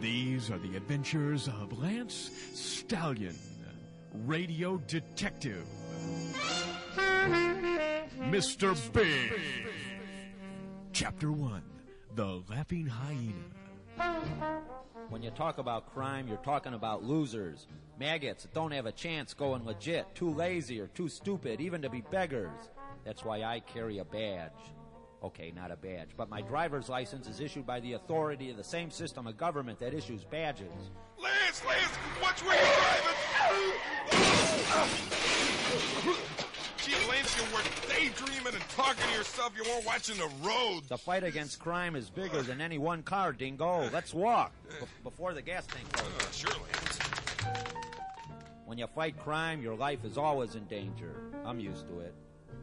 These are the adventures of Lance Stallion, radio detective. Mr. Big. Chapter 1 The Laughing Hyena. When you talk about crime, you're talking about losers. Maggots that don't have a chance going legit, too lazy or too stupid even to be beggars. That's why I carry a badge. Okay, not a badge, but my driver's license is issued by the authority of the same system of government that issues badges. Lance, Lance, watch where you're driving! Gee, Lance, you were daydreaming and talking to yourself. You weren't watching the road. The fight against crime is bigger than any one car, Dingo. Let's walk b- before the gas tank goes. Uh, sure, Lance. When you fight crime, your life is always in danger. I'm used to it.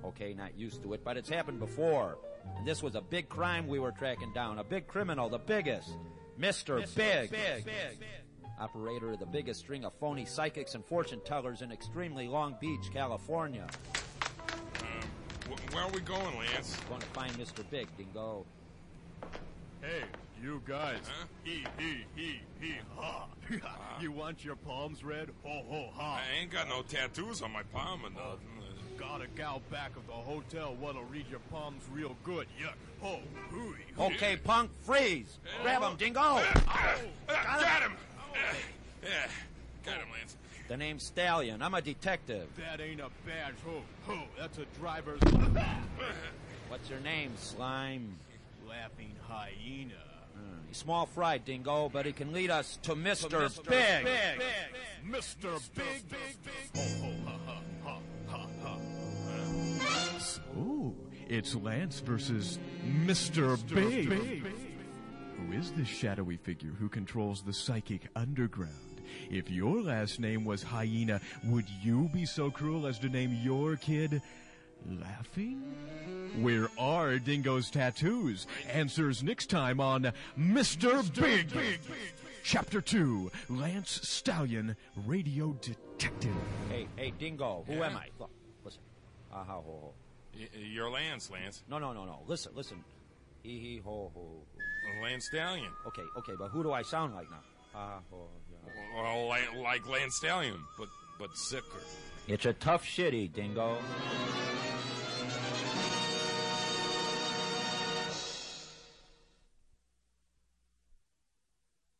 Okay, not used to it, but it's happened before. And this was a big crime we were tracking down. A big criminal, the biggest. Mr. Big. Big. Big. Operator of the biggest string of phony psychics and fortune tellers in extremely Long Beach, California. Um, wh- where are we going, Lance? Going to find Mr. Big, Dingo. Hey, you guys. Huh? He, he, he, he, ha. you want your palms read? Ho, ho, ha. I ain't got no tattoos on my palm or nothing. Got a gal back of the hotel what'll read your palms real good. Yuck. Ho, hooey. Okay, punk, freeze! Grab him, Dingo! Uh, got him! Uh, yeah, got him, Lance. The name's Stallion. I'm a detective. That ain't a badge. Ho, ho. That's a driver's What's your name, Slime? laughing hyena. He's small fry, Dingo, but he can lead us to Mr. Big. Mr. Big, big, big. Ho, ho, it's Lance versus Mr. Big. Who is this shadowy figure who controls the psychic underground? If your last name was Hyena, would you be so cruel as to name your kid Laughing? Where are Dingo's tattoos? Answers next time on Mr. Big. Big. Chapter 2 Lance Stallion, Radio Detective. Hey, hey, Dingo, who Yeah? am I? Look, listen. Ah, ha, ho, ho. Y- You're Lance, Lance. No, no, no, no. Listen, listen. Hee hee ho ho. Lance Stallion. Okay, okay, but who do I sound like now? Ah, ho, yeah. Well, like, like Lance Stallion, but but sicker. It's a tough shitty, Dingo.